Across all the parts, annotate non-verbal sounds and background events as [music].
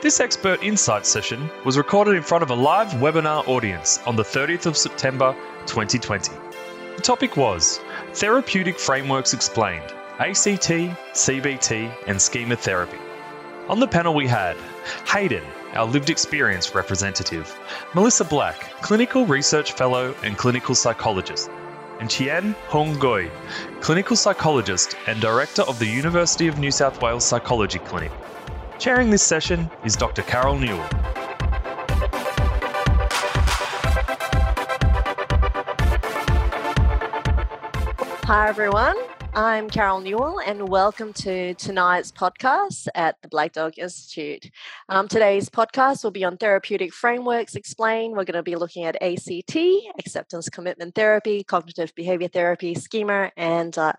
This expert insight session was recorded in front of a live webinar audience on the 30th of September 2020. The topic was Therapeutic Frameworks Explained ACT, CBT, and Schema Therapy. On the panel, we had Hayden, our lived experience representative, Melissa Black, clinical research fellow and clinical psychologist, and Chien Hoong Gooi, clinical psychologist and director of the University of New South Wales Psychology Clinic. Chairing this session is Dr. Carol Newall. Hi, everyone. I'm Carol Newall, and welcome to tonight's podcast at the Black Dog Institute. Um, today's podcast will be on therapeutic frameworks explained. We're going to be looking at ACT, acceptance commitment therapy, cognitive behavior therapy, schema, and uh,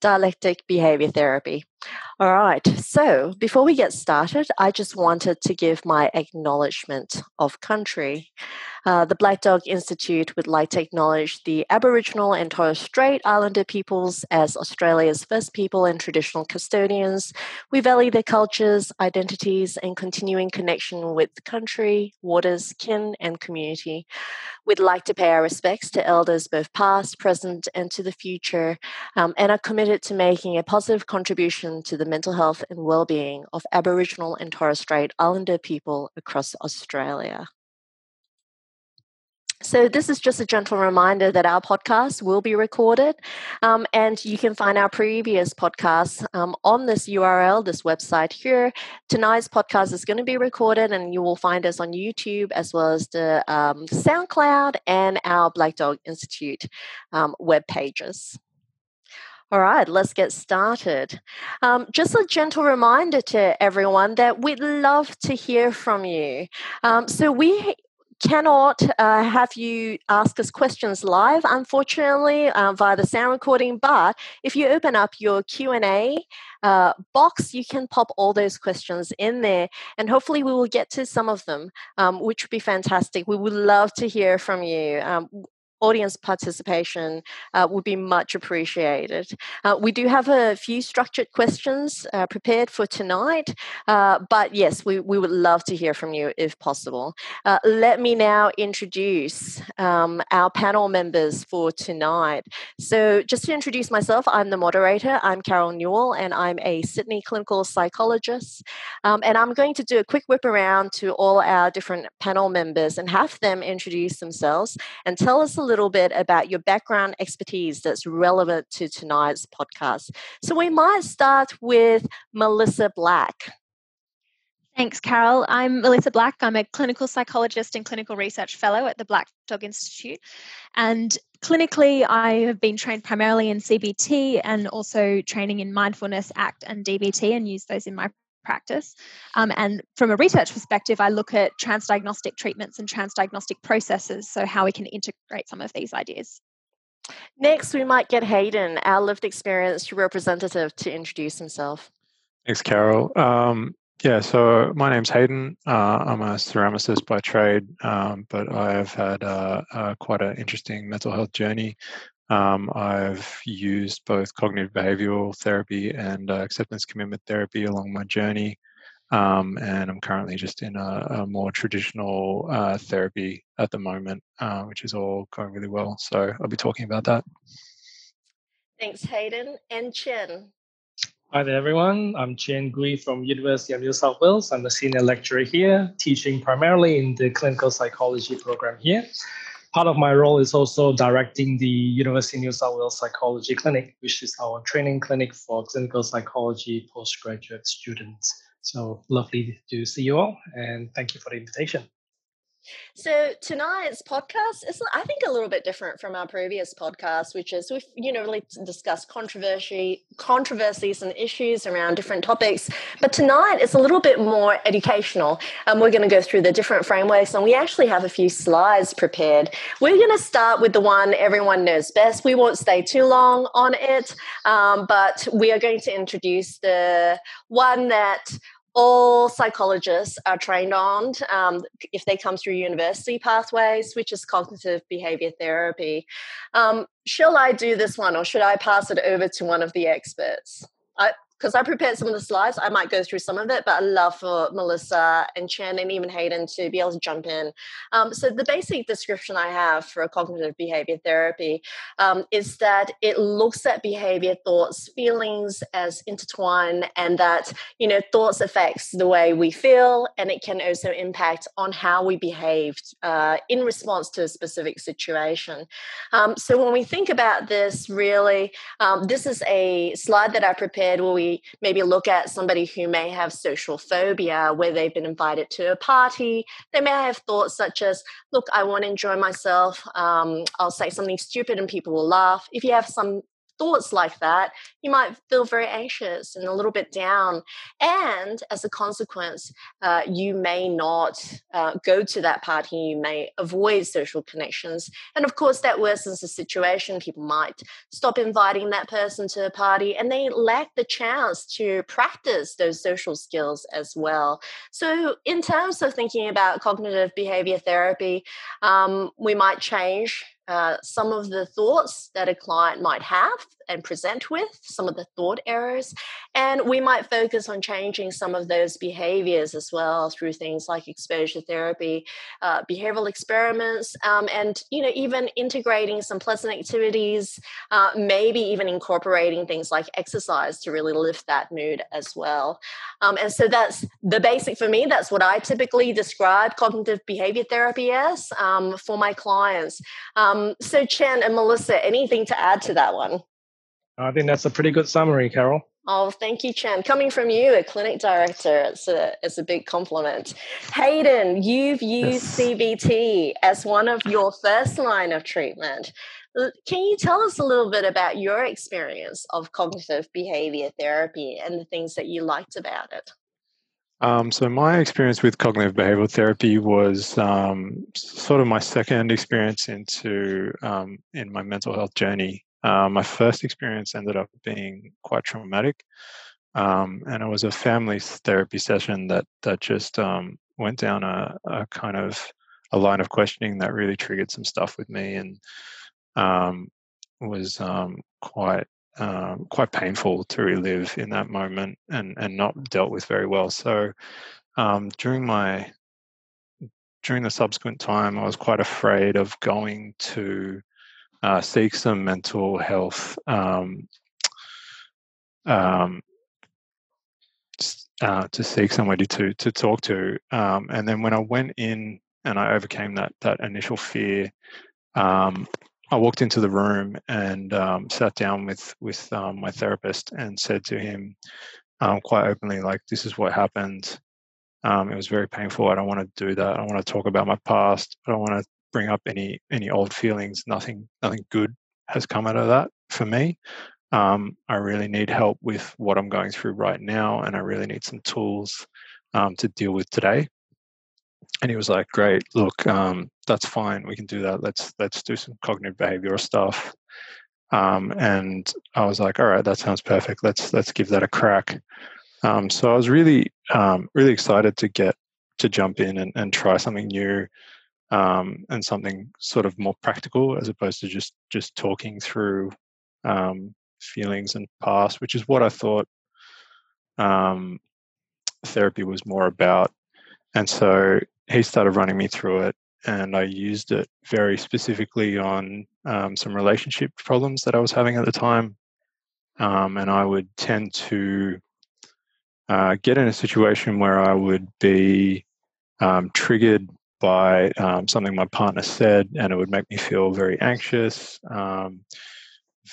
dialectic behavior therapy. All right, so before we get started, I just wanted to give my acknowledgement of country. Uh, the Black Dog Institute would like to acknowledge the Aboriginal and Torres Strait Islander peoples as Australia's first people and traditional custodians. We value their cultures, identities, and continuing connection with country, waters, kin, and community. We'd like to pay our respects to elders both past, present, and to the future, um, and are committed to making a positive contribution to the mental health and well-being of Aboriginal and Torres Strait Islander people across Australia. So, this is just a gentle reminder that our podcast will be recorded, um, and you can find our previous podcasts um, on this URL, this website here. Tonight's podcast is going to be recorded, and you will find us on YouTube as well as the um, SoundCloud and our Black Dog Institute um, web pages. All right, let's get started. Um, just a gentle reminder to everyone that we'd love to hear from you. Um, so we cannot uh, have you ask us questions live unfortunately uh, via the sound recording but if you open up your q&a uh, box you can pop all those questions in there and hopefully we will get to some of them um, which would be fantastic. We would love to hear from you. Um, audience participation uh, would be much appreciated. Uh, we do have a few structured questions uh, prepared for tonight, uh, but yes, we, we would love to hear from you if possible. Uh, let me now introduce um, our panel members for tonight. So, just to introduce myself, I'm the moderator. I'm Carol Newall, and I'm a Sydney clinical psychologist. Um, and I'm going to do a quick whip around to all our different panel members and have them introduce themselves and tell us a little bit about your background expertise that's relevant to tonight's podcast. So we might start with Melissa Black. Thanks, Carol. I'm Melissa Black. I'm a clinical psychologist and clinical research fellow at the Black Dog Institute. And clinically, I have been trained primarily in CBT and also training in mindfulness, ACT, and DBT, and use those in my practice. Um, and from a research perspective, I look at transdiagnostic treatments and transdiagnostic processes, so how we can integrate some of these ideas. Next, we might get Hayden, our lived experience representative, to introduce himself. Thanks, Carol. Um, yeah, so my name's Hayden. Uh, I'm a ceramicist by trade, um, but I've had uh, uh, quite an interesting mental health journey. Um, I've used both cognitive behavioral therapy and uh, acceptance commitment therapy along my journey. Um, and I'm currently just in a, a more traditional uh, therapy at the moment, uh, which is all going really well. So I'll be talking about that. Thanks, Hayden. And Chen. Hi there, everyone. I'm Chen Gooi from University of New South Wales. I'm a senior lecturer here, teaching primarily in the clinical psychology program here part of my role is also directing the University of New South Wales Psychology Clinic, which is our training clinic for clinical psychology postgraduate students. So lovely to see you all, and thank you for the invitation. So tonight's podcast is, I think, a little bit different from our previous podcast, which is we've you know really discussed controversy, controversies and issues around different topics. But tonight it's a little bit more educational, and we're going to go through the different frameworks, and we actually have a few slides prepared. We're going to start with the one everyone knows best. We won't stay too long on it, um, but we are going to introduce the one that all psychologists are trained on um, if they come through university pathways, which is cognitive behavior therapy. Um, shall I do this one or should I pass it over to one of the experts? I, because I prepared some of the slides, I might go through some of it, but I love for Melissa and Chen and even Hayden to be able to jump in. Um, so the basic description I have for a cognitive behavior therapy um, is that it looks at behavior, thoughts, feelings as intertwined, and that you know thoughts affects the way we feel, and it can also impact on how we behaved uh, in response to a specific situation. Um, so when we think about this, really, um, this is a slide that I prepared where we maybe look at somebody who may have social phobia, where they've been invited to a party. They may have thoughts such as, look, I want to enjoy myself. Um, I'll say something stupid and people will laugh. If you have some thoughts like that, you might feel very anxious and a little bit down. And as a consequence, uh, you may not uh, go to that party, you may avoid social connections. And of course, that worsens the situation. People might stop inviting that person to a party and they lack the chance to practice those social skills as well. So, in terms of thinking about cognitive behavior therapy, um, we might change uh, some of the thoughts that a client might have and present with, some of the thought errors. And we might focus on changing some of those behaviors as well through things like exposure therapy, uh, behavioral experiments, um, and you know even integrating some pleasant activities, uh, maybe even incorporating things like exercise to really lift that mood as well. Um, and so that's the basic for me. That's what I typically describe cognitive behavior therapy as um, for my clients. Um, so, Chen and Melissa, anything to add to that one? I think that's a pretty good summary, Carol. Oh, thank you, Chen. Coming from you, a clinic director, it's a it's a big compliment. Hayden, you've used yes. CBT as one of your first line of treatment. Can you tell us a little bit about your experience of cognitive behavior therapy and the things that you liked about it? Um, so my experience with cognitive behavioral therapy was um, sort of my second experience into um, in my mental health journey. Uh, my first experience ended up being quite traumatic, um, and it was a family therapy session that that just um, went down a, a, kind of a line of questioning that really triggered some stuff with me and was quite um, quite painful to relive in that moment and and not dealt with very well. So um, during my during the subsequent time, I was quite afraid of going to uh, seek some mental health um, um, uh, to seek somebody to to talk to. Um, and then when I went in and I overcame that that initial fear, um, I walked into the room and um, sat down with with um, my therapist and said to him quite openly, like, "This is what happened. It was very painful. I don't want to do that. I want to talk about my past. I don't want to bring up any any old feelings. Nothing nothing good has come out of that for me. Um, I really need help with what I'm going through right now, and I really need some tools um, to deal with today." and he was like, "Great, look, um, that's fine. We can do that. Let's let's do some cognitive behavioral stuff." Um, and I was like, "All right, that sounds perfect. Let's let's give that a crack." Um, so I was really um, really excited to get to jump in and, and try something new um, and something sort of more practical as opposed to just just talking through um, feelings and past, which is what I thought therapy was more about. And so he started running me through it and I used it very specifically on um, some relationship problems that I was having at the time. Um, and I would tend to uh, get in a situation where I would be um, triggered by um, something my partner said, and it would make me feel very anxious, um,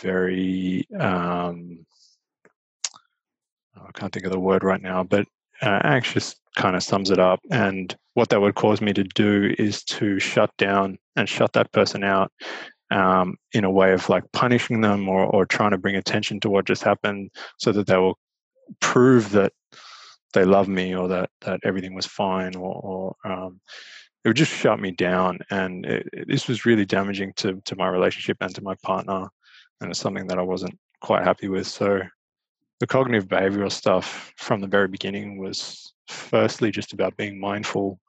very um, I can't think of the word right now, but uh, anxious kind of sums it up. And what that would cause me to do is to shut down and shut that person out um, in a way of like punishing them or, or trying to bring attention to what just happened so that they will prove that they love me or that, that everything was fine or, or um, it would just shut me down. And it, it, this was really damaging to, to my relationship and to my partner. And it's something that I wasn't quite happy with. So the cognitive behavioral stuff from the very beginning was firstly just about being mindful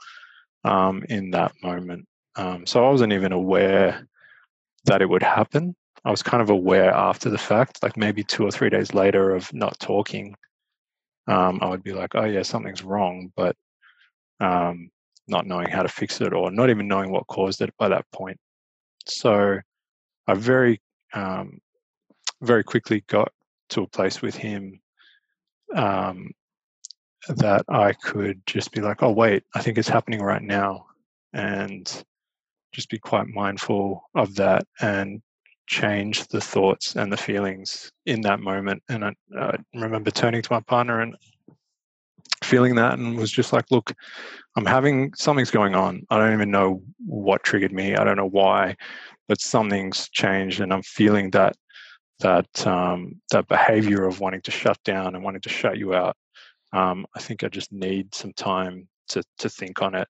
um, in that moment. Um, so I wasn't even aware that it would happen I was kind of aware after the fact, like maybe two or three days later of not talking. Um, I would be like, oh yeah, something's wrong, but um, not knowing how to fix it or not even knowing what caused it by that point. So I very, um, very quickly got to a place with him um, that I could just be like, oh, wait, I think it's happening right now. And just be quite mindful of that and change the thoughts and the feelings in that moment. And I, I remember turning to my partner and feeling that and was just like, look, I'm having something's going on. I don't even know what triggered me. I don't know why, but something's changed and I'm feeling that that um, that behavior of wanting to shut down and wanting to shut you out. Um, I think I just need some time to to think on it.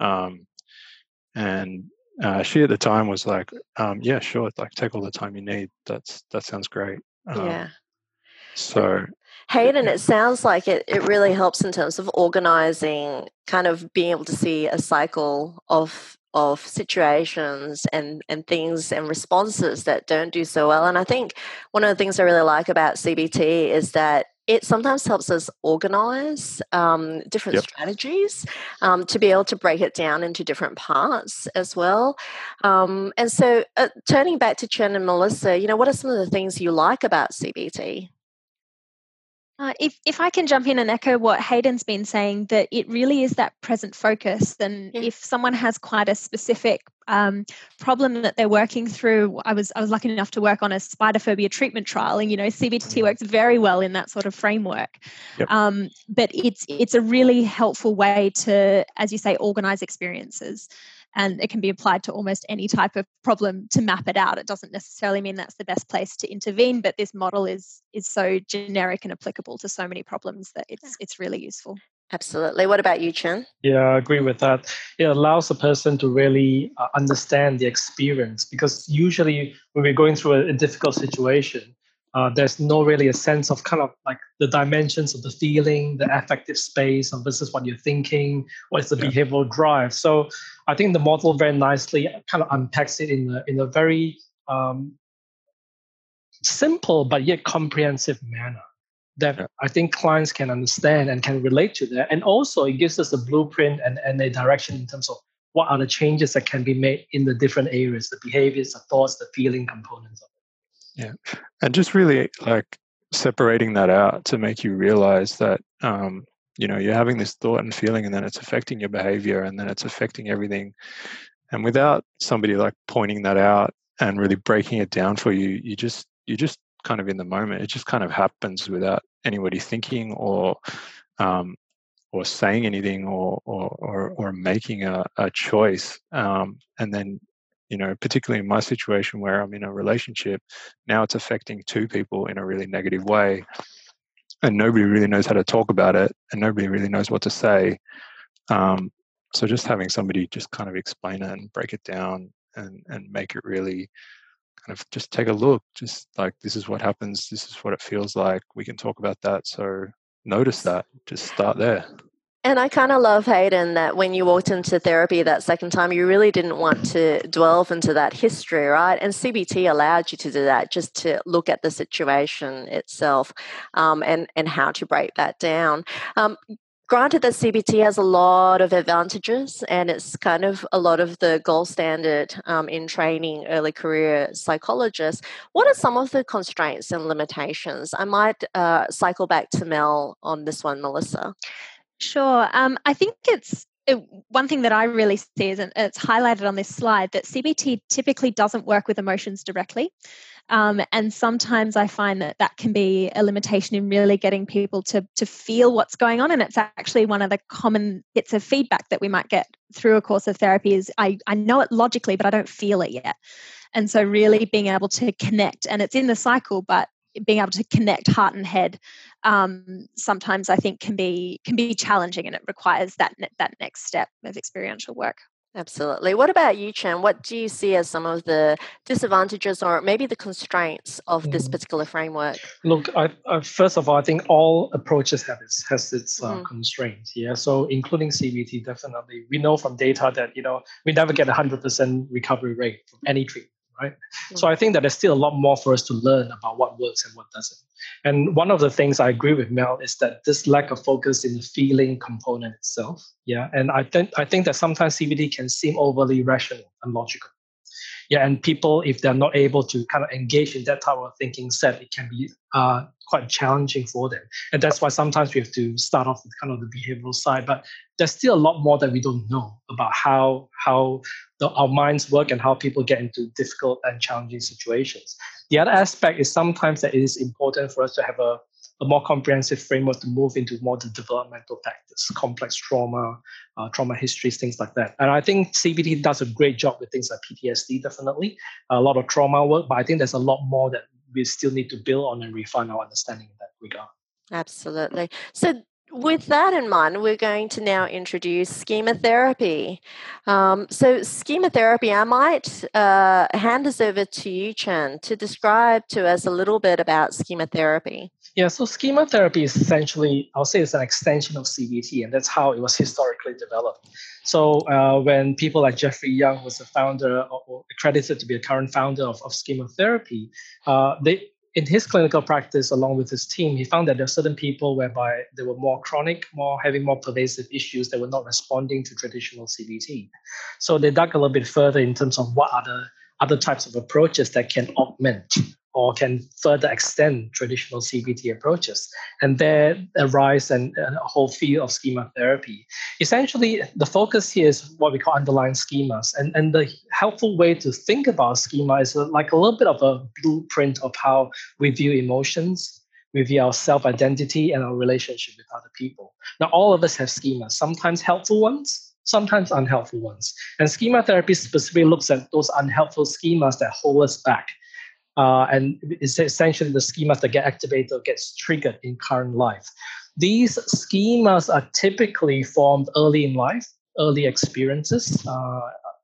Um, and uh, she at the time was like, um, "Yeah, sure. Like, take all the time you need. That's that sounds great." Um, yeah. So Hayden, it sounds like it, it really helps in terms of organizing, kind of being able to see a cycle of of situations and, and things and responses that don't do so well. And I think one of the things I really like about CBT is that it sometimes helps us organize um, different yep. strategies um, to be able to break it down into different parts as well. Um, and so, uh, turning back to Chen and Melissa, you know, what are some of the things you like about CBT? Uh, if if I can jump in and echo what Hayden's been saying, that it really is that present focus. Then, yeah. if someone has quite a specific um, problem that they're working through, I was I was lucky enough to work on a spider phobia treatment trial, and you know CBT mm. works very well in that sort of framework. Yep. Um, but it's it's a really helpful way to, as you say, organize experiences and it can be applied to almost any type of problem to map it out it doesn't necessarily mean that's the best place to intervene but this model is is so generic and applicable to so many problems that it's it's really useful Absolutely. What about you, Chen? Yeah, I agree with that. It allows a person to really uh, understand the experience because usually when we're going through a, a difficult situation, uh, there's no really a sense of kind of like the dimensions of the feeling, the affective space of this is what you're thinking, what's the yeah. behavioral drive. So I think the model very nicely kind of unpacks it in a, in a very um, simple but yet comprehensive manner that yeah. I think clients can understand and can relate to that. And also it gives us a blueprint and, and a direction in terms of what are the changes that can be made in the different areas, the behaviors, the thoughts, the feeling components of yeah. And just really like separating that out to make you realize that, um, you know, you're having this thought and feeling, and then it's affecting your behavior, and then it's affecting everything. And without somebody like pointing that out and really breaking it down for you, you just, you just kind of in the moment. It just kind of happens without anybody thinking or, um, or saying anything or, or, or, or making a, a choice. Um, and then you know, particularly in my situation where I'm in a relationship, now it's affecting two people in a really negative way. And nobody really knows how to talk about it, and nobody really knows what to say. Um, so just having somebody just kind of explain it and break it down and and make it really kind of just take a look, just like this is what happens, this is what it feels like. We can talk about that. So notice that. Just start there. And I kind of love Hayden that when you walked into therapy that second time, you really didn't want to delve into that history, right? And CBT allowed you to do that, just to look at the situation itself um, and and how to break that down. Um, granted that CBT has a lot of advantages and it's kind of a lot of the gold standard um, in training early career psychologists. What are some of the constraints and limitations? I might uh, cycle back to Mel on this one, Melissa. Sure. Um, I think it's it, one thing that I really see is, and it's highlighted on this slide, that CBT typically doesn't work with emotions directly. Um, and sometimes I find that that can be a limitation in really getting people to, to feel what's going on. And it's actually one of the common bits of feedback that we might get through a course of therapy is I, I know it logically, but I don't feel it yet. And so, really being able to connect, and it's in the cycle, but being able to connect heart and head um, sometimes I think can be can be challenging, and it requires that that next step of experiential work. Absolutely. What about you, Chen? What do you see as some of the disadvantages or maybe the constraints of this mm. particular framework? Look, I, I, first of all, I think all approaches have its has its uh, mm. constraints. Yeah, so including CBT, definitely, we know from data that you know we never get a hundred percent recovery rate from any treatment right? Mm-hmm. So I think that there's still a lot more for us to learn about what works and what doesn't. And one of the things I agree with Mel is that this lack of focus in the feeling component itself. Yeah. And I think I think that sometimes CBT can seem overly rational and logical yeah, and people, if they're not able to kind of engage in that type of thinking set, it can be uh, quite challenging for them. And that's why sometimes we have to start off with kind of the behavioral side. But there's still a lot more that we don't know about how how the, our minds work and how people get into difficult and challenging situations. The other aspect is sometimes that it is important for us to have a a more comprehensive framework to move into more the developmental factors, complex trauma, uh, trauma histories, things like that. And I think CBT does a great job with things like PTSD, definitely, a lot of trauma work, but I think there's a lot more that we still need to build on and refine our understanding in that regard. Absolutely. So with that in mind, we're going to now introduce schema therapy. Um, so, schema therapy, I might uh, hand this over to you, Chen, to describe to us a little bit about schema therapy. Yeah, so schema therapy is essentially, I'll say it's an extension of CBT, and that's how it was historically developed. So uh, when people like Jeffrey Young was the founder or accredited to be a current founder of, of schema therapy, uh, they in his clinical practice, along with his team, he found that there are certain people whereby they were more chronic, more having more pervasive issues that were not responding to traditional CBT. So they dug a little bit further in terms of what other other types of approaches that can augment or can further extend traditional CBT approaches. And there arise an, a whole field of schema therapy. Essentially, the focus here is what we call underlying schemas. And, and the helpful way to think about schema is uh, like a little bit of a blueprint of how we view emotions, we view our self identity, and our relationship with other people. Now, all of us have schemas, sometimes helpful ones, sometimes unhelpful ones. And schema therapy specifically looks at those unhelpful schemas that hold us back uh, and it's essentially the schemas that get activated or gets triggered in current life. These schemas are typically formed early in life, early experiences, uh,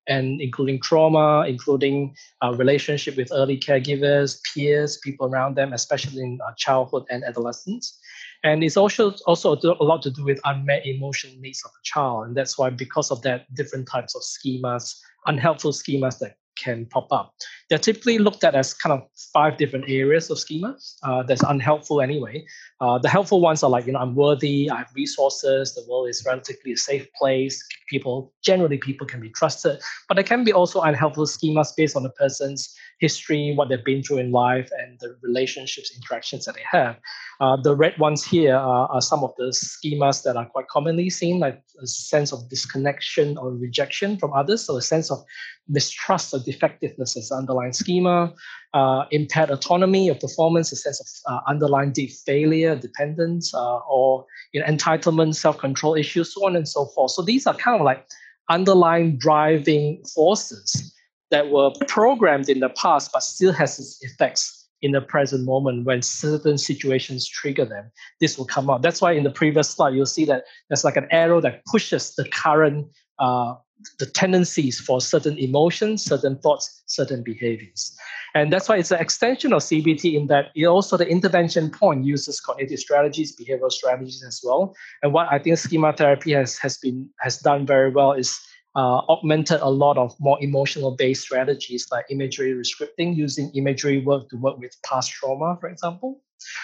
and including trauma, including uh, relationship with early caregivers, peers, people around them, especially in uh, childhood and adolescence. And it's also also a lot to do with unmet emotional needs of a child, and that's why because of that, different types of schemas, unhelpful schemas that can pop up. They're typically looked at as kind of five different areas of schemas uh, that's unhelpful anyway. Uh, the helpful ones are like, you know, I'm worthy, I have resources, the world is relatively a safe place, people, generally people can be trusted, but there can be also unhelpful schemas based on the person's history, what they've been through in life, and the relationships, interactions that they have. Uh, the red ones here are, are, some of the schemas that are quite commonly seen, like a sense of disconnection or rejection from others, so a sense of mistrust or defectiveness as underlying schema, uh, impaired autonomy or performance, a sense of uh, underlying deep failure, dependence, uh, or you know, entitlement, self-control issues, so on and so forth. So these are kind of like underlying driving forces that were programmed in the past but still has its effects in the present moment when certain situations trigger them. This will come out that's why in the previous slide you'll see that there's like an arrow that pushes the current uh, the tendencies for certain emotions certain thoughts certain behaviors. And that's why it's an extension of cbt in that it also the intervention point uses cognitive strategies behavioral strategies as well. And what i think schema therapy has has been has done very well is uh, augmented a lot of more emotional based strategies like imagery rescripting, using imagery work to work with past trauma, for example.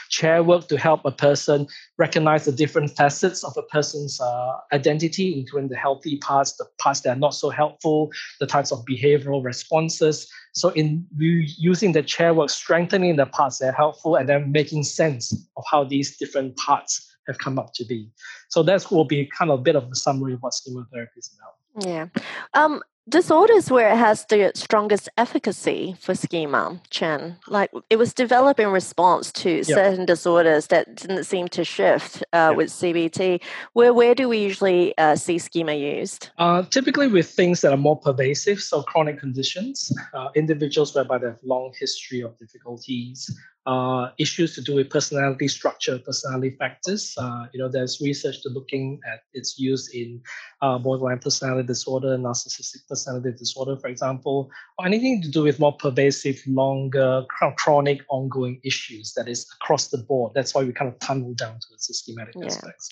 Chair work to help a person recognize the different facets of a person's uh, identity, including the healthy parts, the parts that are not so helpful, the types of behavioral responses. So, in using the chair work, strengthening the parts that are helpful, and then making sense of how these different parts have come up to be. So that will be kind of a bit of a summary of what schema therapy is about. Yeah. Um, disorders where it has the strongest efficacy for schema, Chen. Like it was developed in response to certain disorders that didn't seem to shift uh, with CBT. Where where do we usually uh, see schema used? Uh, typically with things that are more pervasive, so chronic conditions, uh, individuals whereby they have long history of difficulties, uh, issues to do with personality structure, personality factors. Uh, you know, there's research to looking at its use in uh, borderline personality disorder, narcissistic personality disorder, for example, or anything to do with more pervasive, longer, chronic, ongoing issues that is across the board. That's why we kind of tunnel down towards the schematic yeah. aspects.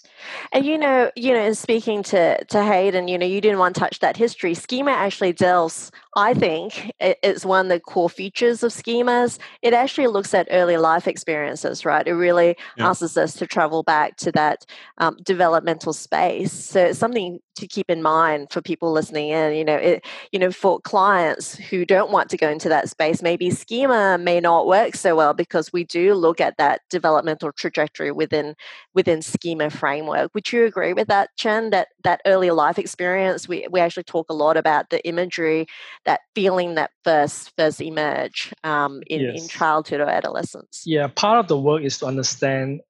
And you know, you know, in speaking to to Hayden, you know, you didn't want to touch that history. Schema actually delves, I think, it's one of the core features of schemas. It actually looks at early life experiences, right? It really yeah. asks us to travel back to that um, developmental space. So it's something to keep in mind for people listening in. You know, it, you know, for clients who don't want to go into that space, maybe schema may not work so well because we do look at that developmental trajectory within within schema framework. Would you agree with that, Chen? That that early life experience, we we actually talk a lot about the imagery, that feeling that first first emerge um, in yes. in childhood or adolescence. Yeah, part of the work is to understand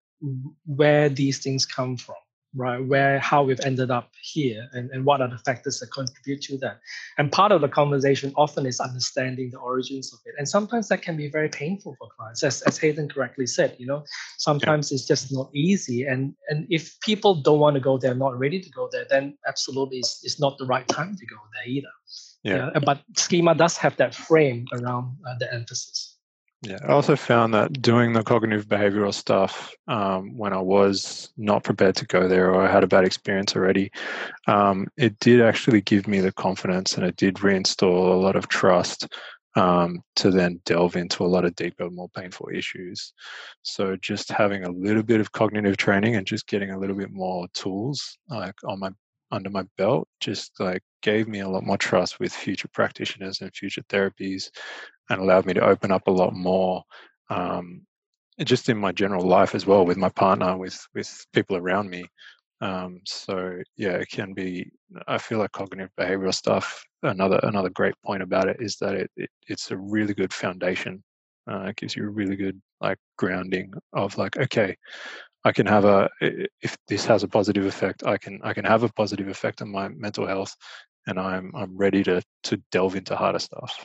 where these things come from right where how we've ended up here and, and what are the factors that contribute to that and part of the conversation often is understanding the origins of it and sometimes that can be very painful for clients as, as hayden correctly said you know sometimes yeah. it's just not easy and and if people don't want to go there not ready to go there then absolutely it's, it's not the right time to go there either yeah. yeah but schema does have that frame around uh, the emphasis yeah, I also found that doing the cognitive behavioral stuff um, when I was not prepared to go there or I had a bad experience already, um, it did actually give me the confidence and it did reinstall a lot of trust um, to then delve into a lot of deeper, more painful issues. So just having a little bit of cognitive training and just getting a little bit more tools like on my under my belt just like gave me a lot more trust with future practitioners and future therapies and allowed me to open up a lot more um, just in my general life as well with my partner with with people around me. Um, so yeah it can be i feel like cognitive behavioral stuff another another great point about it is that it, it it's a really good foundation. Uh, it gives you a really good like grounding of like okay i can have a if this has a positive effect i can i can have a positive effect on my mental health and i'm i'm ready to to delve into harder stuff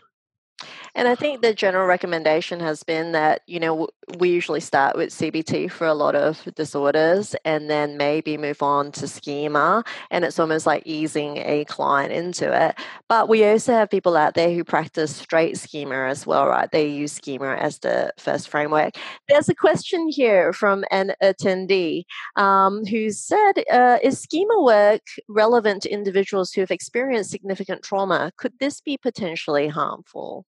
and I think the general recommendation has been that, you know, we usually start with CBT for a lot of disorders and then maybe move on to schema. And it's almost like easing a client into it. But we also have people out there who practice straight schema as well, right? They use schema as the first framework. There's a question here from an attendee um, who said, uh, Is schema work relevant to individuals who have experienced significant trauma? Could this be potentially harmful?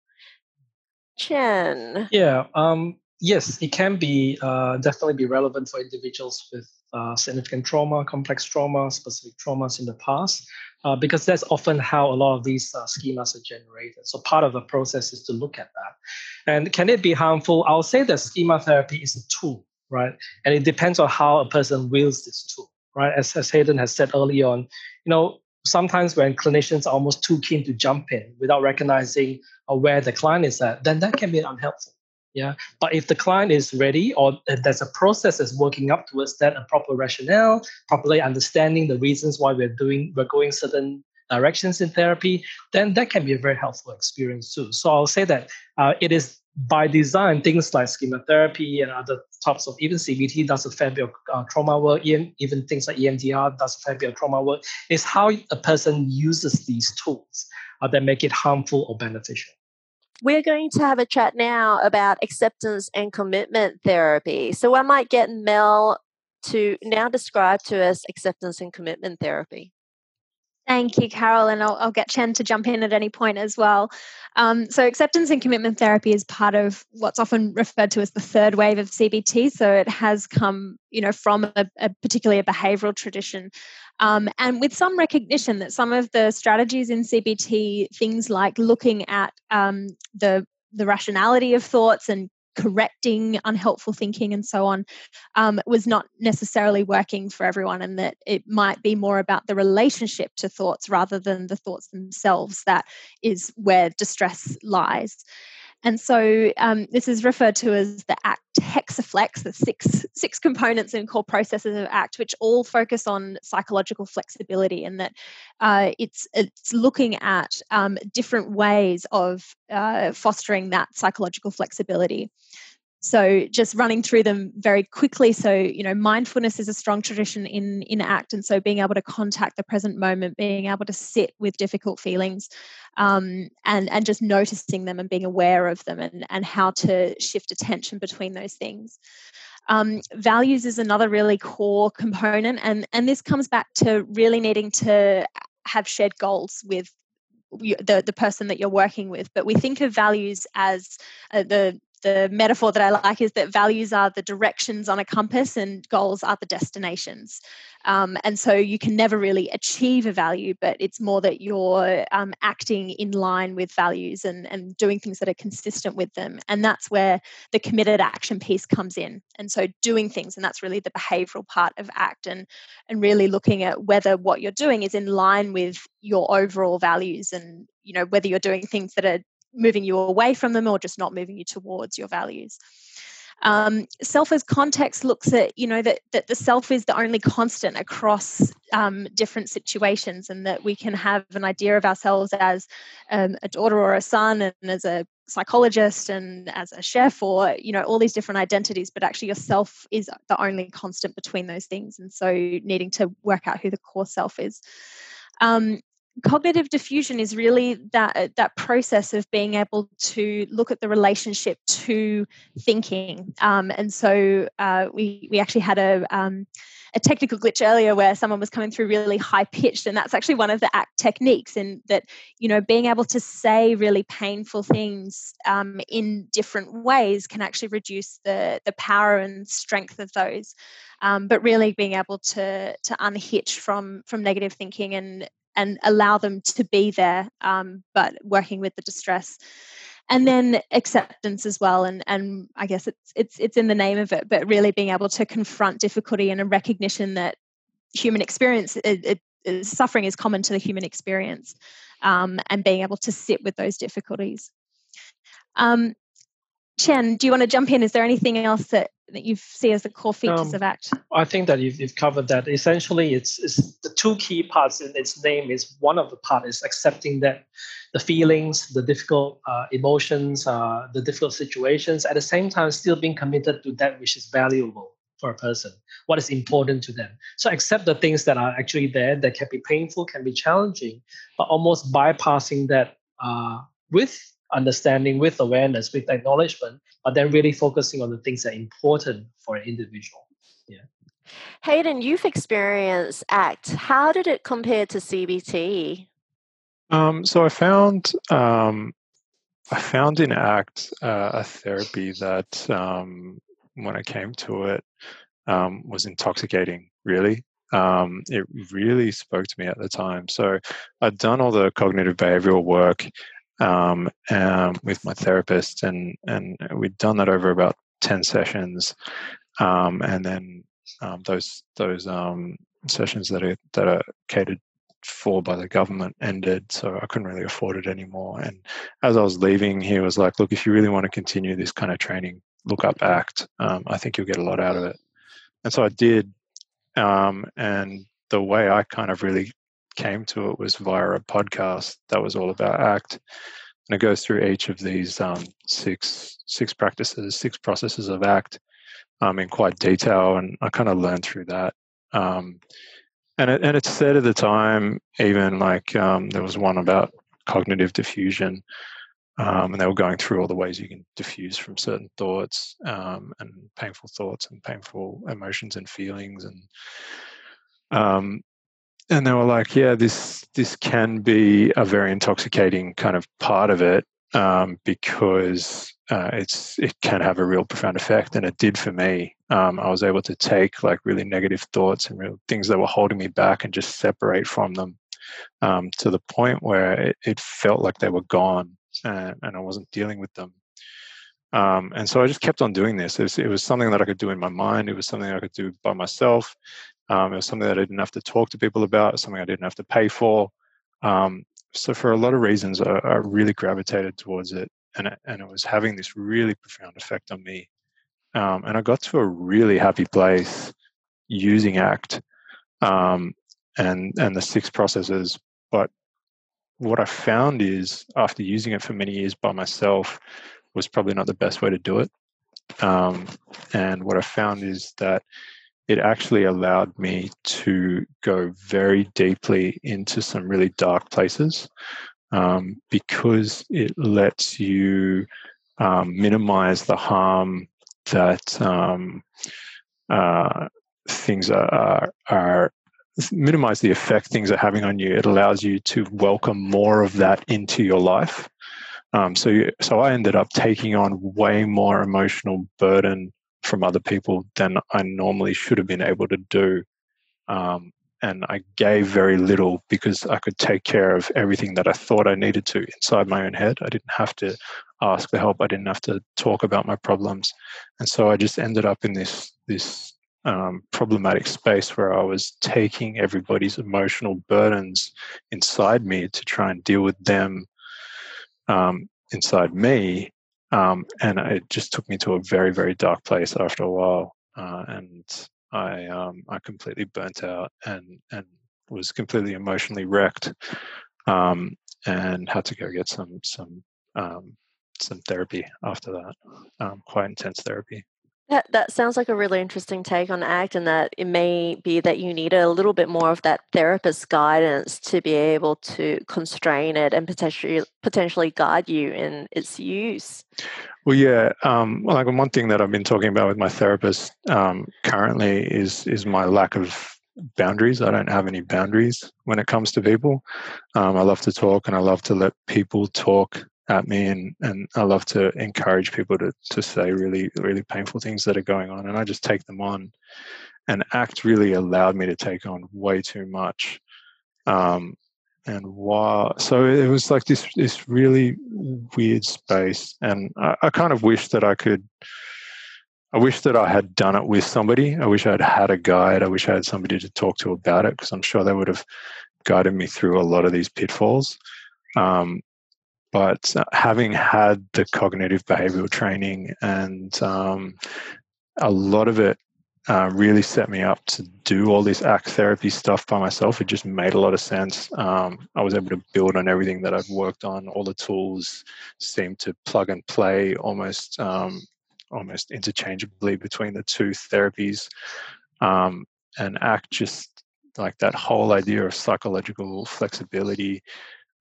Chen. Yeah. Um, yes, it can be uh, definitely be relevant for individuals with uh, significant trauma, complex trauma, specific traumas in the past, uh, because that's often how a lot of these uh, schemas are generated. So part of the process is to look at that. And can it be harmful? I'll say that schema therapy is a tool, right? And it depends on how a person wields this tool, right? As, as Hayden has said early on, you know, sometimes when clinicians are almost too keen to jump in without recognizing uh, where the client is at, then that can be unhelpful. Yeah, but if the client is ready or there's a process that's working up towards that, a proper rationale, properly understanding the reasons why we're doing, we're going certain directions in therapy, then that can be a very helpful experience too. So I'll say that uh, it is by design, things like schema therapy and other types of even CBT does a fair bit of uh, trauma work, even, even things like EMDR does a fair bit of trauma work, is how a person uses these tools uh, that make it harmful or beneficial. We're going to have a chat now about acceptance and commitment therapy. So I might get Mel to now describe to us acceptance and commitment therapy. Thank you, Carol, and I'll, I'll, get Chen to jump in at any point as well. Um, so, acceptance and commitment therapy is part of what's often referred to as the third wave of CBT. So, it has come, you know, from a, a particularly a behavioural tradition, um, and with some recognition that some of the strategies in CBT, things like looking at um, the the rationality of thoughts and correcting unhelpful thinking and so on um, was not necessarily working for everyone and that it might be more about the relationship to thoughts rather than the thoughts themselves that is where distress lies and so um, this is referred to as the ACT hexaflex, the six six components and core processes of ACT, which all focus on psychological flexibility, and that uh, it's it's looking at um, different ways of uh, fostering that psychological flexibility. So just running through them very quickly. So you know mindfulness is a strong tradition in in act and so being able to contact the present moment being able to sit with difficult feelings um, and and just noticing them and being aware of them and and how to shift attention between those things. Um, values is another really core component and and this comes back to really needing to have shared goals with the the person that you're working with. But we think of values as uh, the the metaphor that I like is that values are the directions on a compass and goals are the destinations. Um, and so you can never really achieve a value, but it's more that you're um, acting in line with values and, and doing things that are consistent with them. And that's where the committed action piece comes in. And so doing things, and that's really the behavioral part of ACT and, and really looking at whether what you're doing is in line with your overall values and you know whether you're doing things that are moving you away from them or just not moving you towards your values. Um, self as context looks at you know that that the self is the only constant across um, different situations, and that we can have an idea of ourselves as um, a daughter or a son, and as a psychologist, and as a chef, or you know all these different identities. But actually, yourself is the only constant between those things, and so needing to work out who the core self is. Um, cognitive defusion is really that uh, that process of being able to look at the relationship to thinking. Um, and so uh, we we actually had a um, a technical glitch earlier where someone was coming through really high pitched and that's actually one of the act techniques and that you know being able to say really painful things um, in different ways can actually reduce the the power and strength of those. Um, but really being able to to unhitch from from negative thinking and and allow them to be there, um, but working with the distress. And then acceptance as well, and and I guess it's it's it's in the name of it, but really being able to confront difficulty and a recognition that human experience it, it, suffering is common to the human experience, um, and being able to sit with those difficulties. Um, Chen, do you want to jump in? Is there anything else that, that you see as the core features um, of ACT? I think that you've, you've covered that. Essentially, it's, it's, the two key parts in its name is one of the part is accepting that the feelings, the difficult uh, emotions, uh, the difficult situations, at the same time still being committed to that which is valuable for a person, what is important to them. So accept the things that are actually there that can be painful, can be challenging, but almost bypassing that uh, with understanding, with awareness, with acknowledgement, but then really focusing on the things that are important for an individual. Yeah. Hayden, you've experienced ACT. How did it compare to CBT? Um, so I found um, I found in ACT uh, a therapy that, um, when I came to it, um, was intoxicating. Really, um, it really spoke to me at the time. So I'd done all the cognitive behavioral work um, um, with my therapist, and and we'd done that over about ten sessions, um, and then um, those those um, sessions that are that are catered for by the government ended, so I couldn't really afford it anymore. And as I was leaving, he was like, "Look, if you really want to continue this kind of training, look up ACT. Um, I think you'll get a lot out of it." And so I did, and the way I kind of really came to it was via a podcast that was all about ACT, and it goes through each of these um, six six practices, six processes of ACT um, in quite detail, and I kind of learned through that. Um, and it, and it said at the time, even like um, there was one about cognitive defusion, um, and they were going through all the ways you can defuse from certain thoughts um, and painful thoughts and painful emotions and feelings and um, and they were like, "Yeah, this this can be a very intoxicating kind of part of it um, because uh, it's it can have a real profound effect, and it did for me. Um, I was able to take like really negative thoughts and real things that were holding me back, and just separate from them um, to the point where it, it, felt like they were gone, and, and I wasn't dealing with them. Um, and so I just kept on doing this. It was, it was, something that I could do in my mind. It was something I could do by myself. Um, it was something that I didn't have to talk to people about, something I didn't have to pay for. Um, so for a lot of reasons, I, I, really gravitated towards it, and it, and it was having this really profound effect on me. Um, and I got to a really happy place using ACT um, and and the six processes. But what I found is after using it for many years by myself was probably not the best way to do it. Um, and what I found is that it actually allowed me to go very deeply into some really dark places um, because it lets you um, minimize the harm that um, uh, things are, are, are minimize the effect things are having on you. It allows you to welcome more of that into your life. Um, so, so I ended up taking on way more emotional burden from other people than I normally should have been able to do. Um, and I gave very little because I could take care of everything that I thought I needed to inside my own head. I didn't have to ask for help. I didn't have to talk about my problems, and so I just ended up in this this um, problematic space where I was taking everybody's emotional burdens inside me to try and deal with them um, inside me. Um, and it just took me to a very, very dark place after a while. Uh, and I, um, I completely burnt out and, and was completely emotionally wrecked um, and had to go get some, some, um, some therapy after that, quite intense therapy. That that sounds like a really interesting take on ACT, and that it may be that you need a little bit more of that therapist guidance to be able to constrain it and potentially potentially guide you in its use. Well, yeah. Um, well, like one thing that I've been talking about with my therapist um, currently is is my lack of boundaries. I don't have any boundaries when it comes to people. Um, I love to talk, and I love to let people talk at me and and I love to encourage people to to say really really painful things that are going on and I just take them on and act really allowed me to take on way too much um, and while so it was like this this really weird space and I, I kind of wish that I could I wish that I had done it with somebody. I wish I'd had a guide. I wish I had somebody to talk to about it because I'm sure they would have guided me through a lot of these pitfalls. Um, but uh, having had the cognitive behavioral training and um, a lot of it uh, really set me up to do all this ACT therapy stuff by myself. It just made a lot of sense. Um, I was able to build on everything that I've worked on. All the tools seemed to plug and play almost um, almost interchangeably between the two therapies. Um, and ACT just like that whole idea of psychological flexibility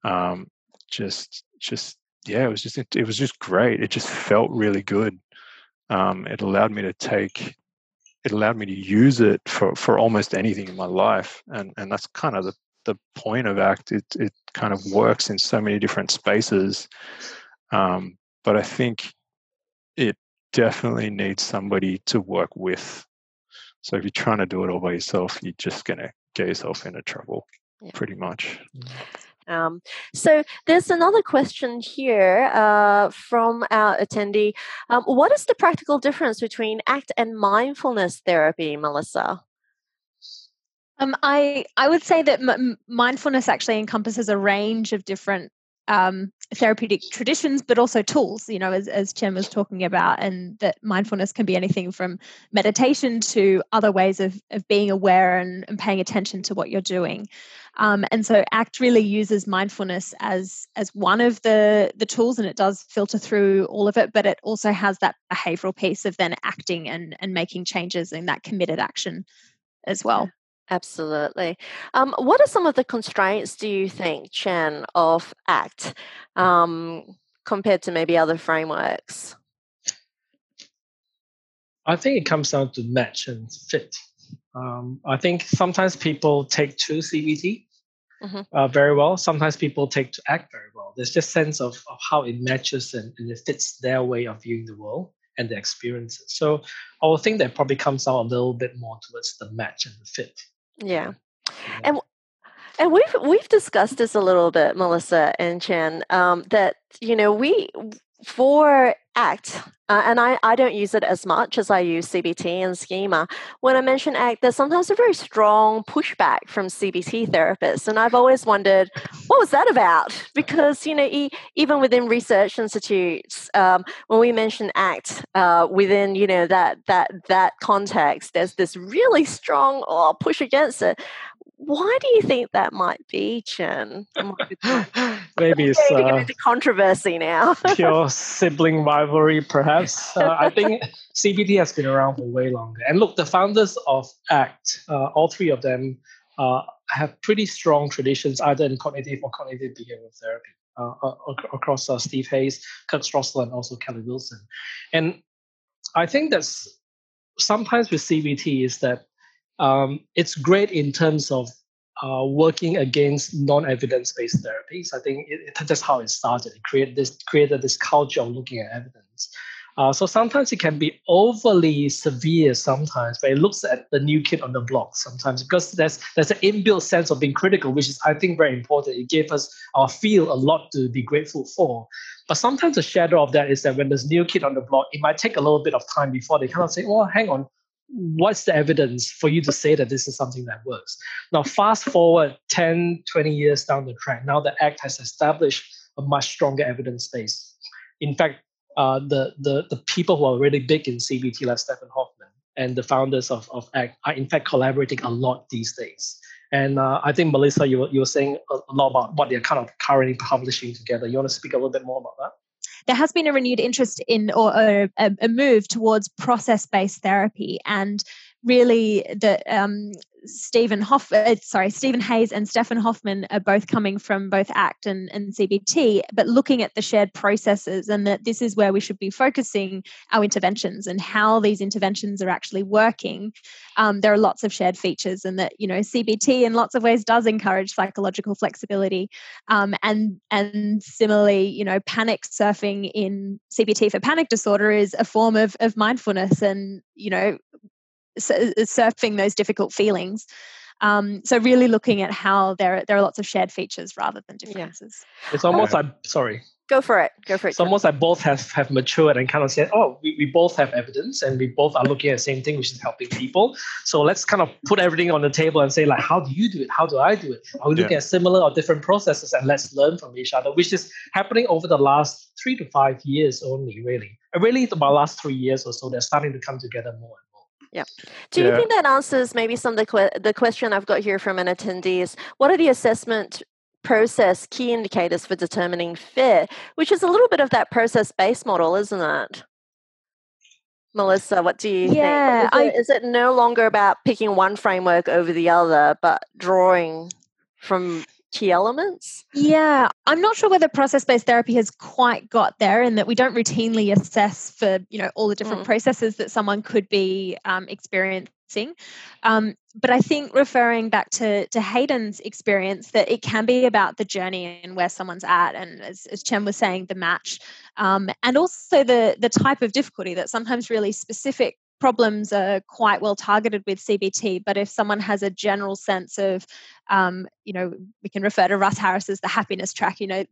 um, just just yeah, it was just it, was just great. It just felt really good. Um, it allowed me to take it allowed me to use it for, for almost anything in my life and and that's kind of the, the point of act it it kind of works in so many different spaces um, but i think it definitely needs somebody to work with so if you're trying to do it all by yourself you're just going to get yourself into trouble yeah. pretty much mm. Um, so there's another question here uh, from our attendee. Um, what is the practical difference between ACT and mindfulness therapy, Melissa? Um, I I would say that m- mindfulness actually encompasses a range of different um, therapeutic traditions, but also tools, you know, as, as Chien was talking about, and that mindfulness can be anything from meditation to other ways of, of being aware and, and paying attention to what you're doing. Um, and so ACT really uses mindfulness as as one of the the tools, and it does filter through all of it, but it also has that behavioral piece of then acting and and making changes in that committed action as well. Absolutely. Um, what are some of the constraints, do you think, Chien, of ACT um, compared to maybe other frameworks? I think it comes down to match and fit. Um, I think sometimes people take to CBT mm-hmm. uh, very well. Sometimes people take to ACT very well. There's just sense of, of how it matches and, and it fits their way of viewing the world and the experiences. So I would think that probably comes out a little bit more towards the match and the fit. Yeah. And and we've we've discussed this a little bit, Melissa and Chien, um, that you know we for ACT, uh, and I, I don't use it as much as I use CBT and schema. When I mention ACT, there's sometimes a very strong pushback from CBT therapists. And I've always wondered, what was that about? Because, you know, e- even within research institutes, um, when we mention ACT uh, within, you know, that, that, that context, there's this really strong oh, push against it Why do you think that might be, Chien? [laughs] Maybe it's uh, into controversy now. [laughs] pure sibling rivalry, perhaps. Uh, I think CBT has been around for way longer. And look, the founders of ACT, uh, all three of them, uh, have pretty strong traditions either in cognitive or cognitive behavioral therapy. Uh, uh, across Steve Hayes, Kirk Strosahl, and also Kelly Wilson. And I think that's sometimes with CBT is that um, it's great in terms of uh, working against non-evidence-based therapies. I think it, it, that's how it started. It created this created this culture of looking at evidence. Uh, so sometimes it can be overly severe sometimes, but it looks at the new kid on the block sometimes because there's there's an inbuilt sense of being critical, which is I think very important. It gave us our feel a lot to be grateful for. But sometimes the shadow of that is that when there's new kid on the block, it might take a little bit of time before they kind of say, well, hang on, what's the evidence for you to say that this is something that works? Now, fast forward 10, 20 years down the track, now the ACT has established a much stronger evidence base. In fact, uh, the, the, the people who are really big in CBT, like Stephen Hofmann and the founders of, of ACT, are in fact collaborating a lot these days. And uh, I think, Melissa, you were, you were saying a, a lot about what they're kind of currently publishing together. You want to speak a little bit more about that? There has been a renewed interest in or a, a move towards process based therapy and really that um, Stephen Hoff, uh, sorry, Stephen Hayes and Stefan Hofmann are both coming from both ACT and, and CBT, but looking at the shared processes and that this is where we should be focusing our interventions and how these interventions are actually working. Um, there are lots of shared features, and that you know CBT in lots of ways does encourage psychological flexibility, um, and and similarly, you know, panic surfing in CBT for panic disorder is a form of of mindfulness, and you know surfing those difficult feelings. Um, so really looking at how there there are lots of shared features rather than differences. Yeah. It's almost like sorry. Go for it. Go for it. It's almost like both have, have matured and kind of said, oh, we, we both have evidence and we both are looking at the same thing, which is helping people. So let's kind of put everything on the table and say, like, how do you do it? How do I do it? Are we looking yeah. at similar or different processes and let's learn from each other, which is happening over the last three to five years only, really. And really about last three years or so, they're starting to come together more yeah. Do you think that answers maybe some of the, que- the question I've got here from an attendee is what are the assessment process key indicators for determining fit, which is a little bit of that process based model, isn't it? Melissa, what do you yeah, think? Is, I, it, is it no longer about picking one framework over the other, but drawing from key elements? Yeah, I'm not sure whether process-based therapy has quite got there, and that we don't routinely assess for you know all the different mm. processes that someone could be um, experiencing. Um, but I think referring back to to Hayden's experience, that it can be about the journey and where someone's at, and as, as Chien was saying, the match, um, and also the the type of difficulty that sometimes really specific problems are quite well targeted with CBT, but if someone has a general sense of, um, you know, we can refer to Russ Harris as the happiness track, you know,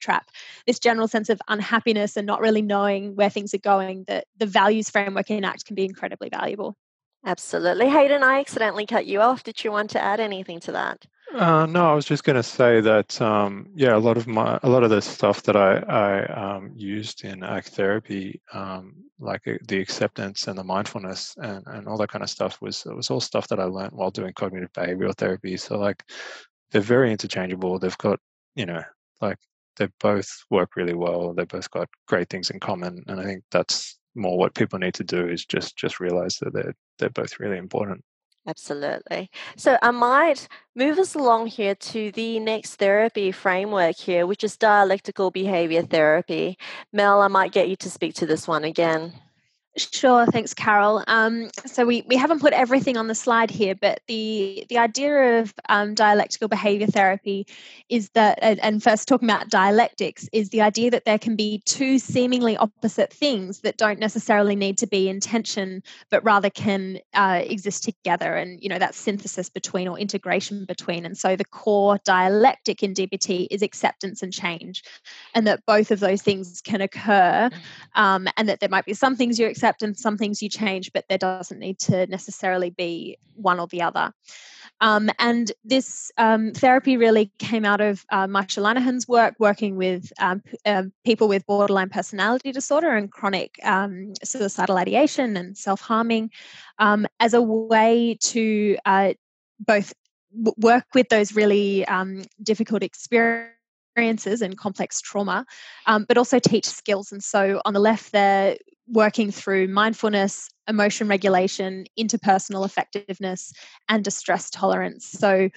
trap, this general sense of unhappiness and not really knowing where things are going, that the values framework in ACT can be incredibly valuable. Absolutely. Hayden, I accidentally cut you off. Did you want to add anything to that? Uh, no, I was just going to say that um, yeah, a lot of my a lot of the stuff that I, I um, used in ACT therapy, um, like uh, the acceptance and the mindfulness and, and all that kind of stuff, was was all stuff that I learned while doing cognitive behavioral therapy. So like, they're very interchangeable. They've got you know like they both work really well. They both got great things in common, and I think that's more what people need to do is just just realize that they're they're both really important. Absolutely. So I might move us along here to the next therapy framework here, which is dialectical behavior therapy. Mel, I might get you to speak to this one again. Sure, thanks, Carol. Um, so we, we haven't put everything on the slide here, but the the idea of um, dialectical behavior therapy is that, and first talking about dialectics, is the idea that there can be two seemingly opposite things that don't necessarily need to be in tension, but rather can uh, exist together, and you know that synthesis between or integration between. And so the core dialectic in DBT is acceptance and change, and that both of those things can occur, um, and that there might be some things you accept accept and some things you change, but there doesn't need to necessarily be one or the other. Um, and this um, therapy really came out of uh, Marsha Linehan's work working with um, p- uh, people with borderline personality disorder and chronic um, suicidal ideation and self harming um, as a way to uh, both work with those really um, difficult experiences and complex trauma, um, but also teach skills. And so on the left there, working through mindfulness, emotion regulation, interpersonal effectiveness, and distress tolerance. So,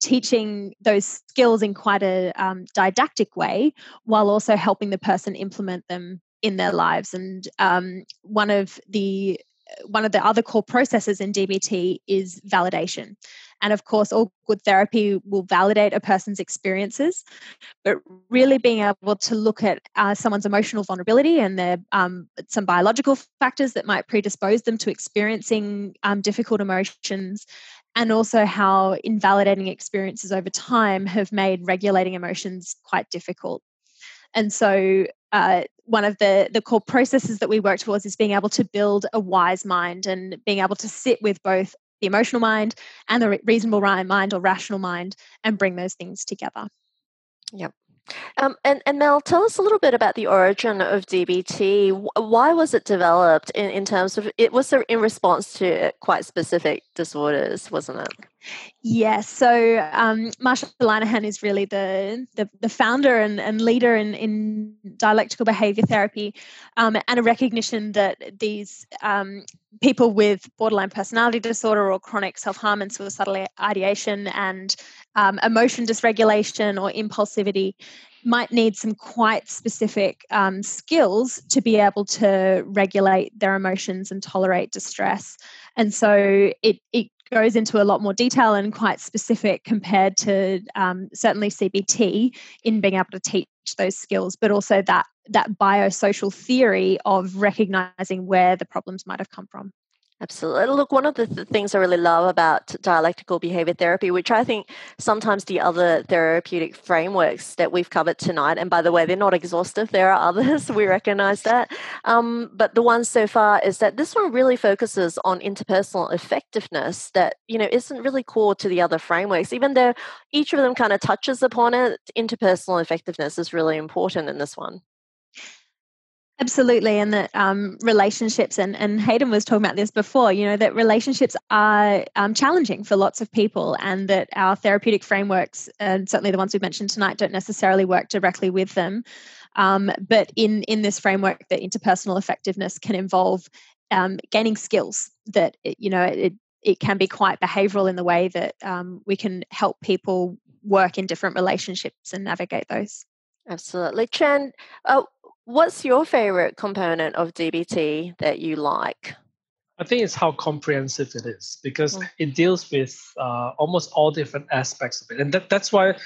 teaching those skills in quite a um, didactic way while also helping the person implement them in their lives. And um, one of the one of the other core processes in DBT is validation. And of course, all good therapy will validate a person's experiences, but really being able to look at uh, someone's emotional vulnerability and their um, some biological factors that might predispose them to experiencing um, difficult emotions, and also how invalidating experiences over time have made regulating emotions quite difficult. And so, uh, one of the the core processes that we work towards is being able to build a wise mind and being able to sit with both the emotional mind and the reasonable mind or rational mind and bring those things together. Yep. Um, and, and Mel, tell us a little bit about the origin of DBT. Why was it developed in, in terms of it was in response to quite specific disorders, wasn't it? Yes. So um, Marsha Linehan is really the, the, the founder and, and leader in, in dialectical behavior therapy um, and a recognition that these um, people with borderline personality disorder or chronic self harm and suicidal ideation and um, emotion dysregulation or impulsivity might need some quite specific um, skills to be able to regulate their emotions and tolerate distress. And so it, it goes into a lot more detail and quite specific compared to um, certainly CBT in being able to teach those skills, but also that that biosocial theory of recognizing where the problems might have come from. Absolutely. Look, one of the th- things I really love about dialectical behavior therapy, which I think sometimes the other therapeutic frameworks that we've covered tonight, and by the way, they're not exhaustive, there are others, [laughs] we recognize that. Um, but the one so far is that this one really focuses on interpersonal effectiveness that, you know, isn't really core to the other frameworks, even though each of them kind of touches upon it. Interpersonal effectiveness is really important in this one. Absolutely, and that um, relationships and and Hayden was talking about this before. You know that relationships are um, challenging for lots of people, and that our therapeutic frameworks, and certainly the ones we've mentioned tonight, don't necessarily work directly with them. Um, but in in this framework, that interpersonal effectiveness can involve um, gaining skills that you know it it can be quite behavioural in the way that um, we can help people work in different relationships and navigate those. Absolutely, Chien. Uh, What's your favorite component of DBT that you like? I think it's how comprehensive it is because mm. it deals with uh, almost all different aspects of it. And that, that's why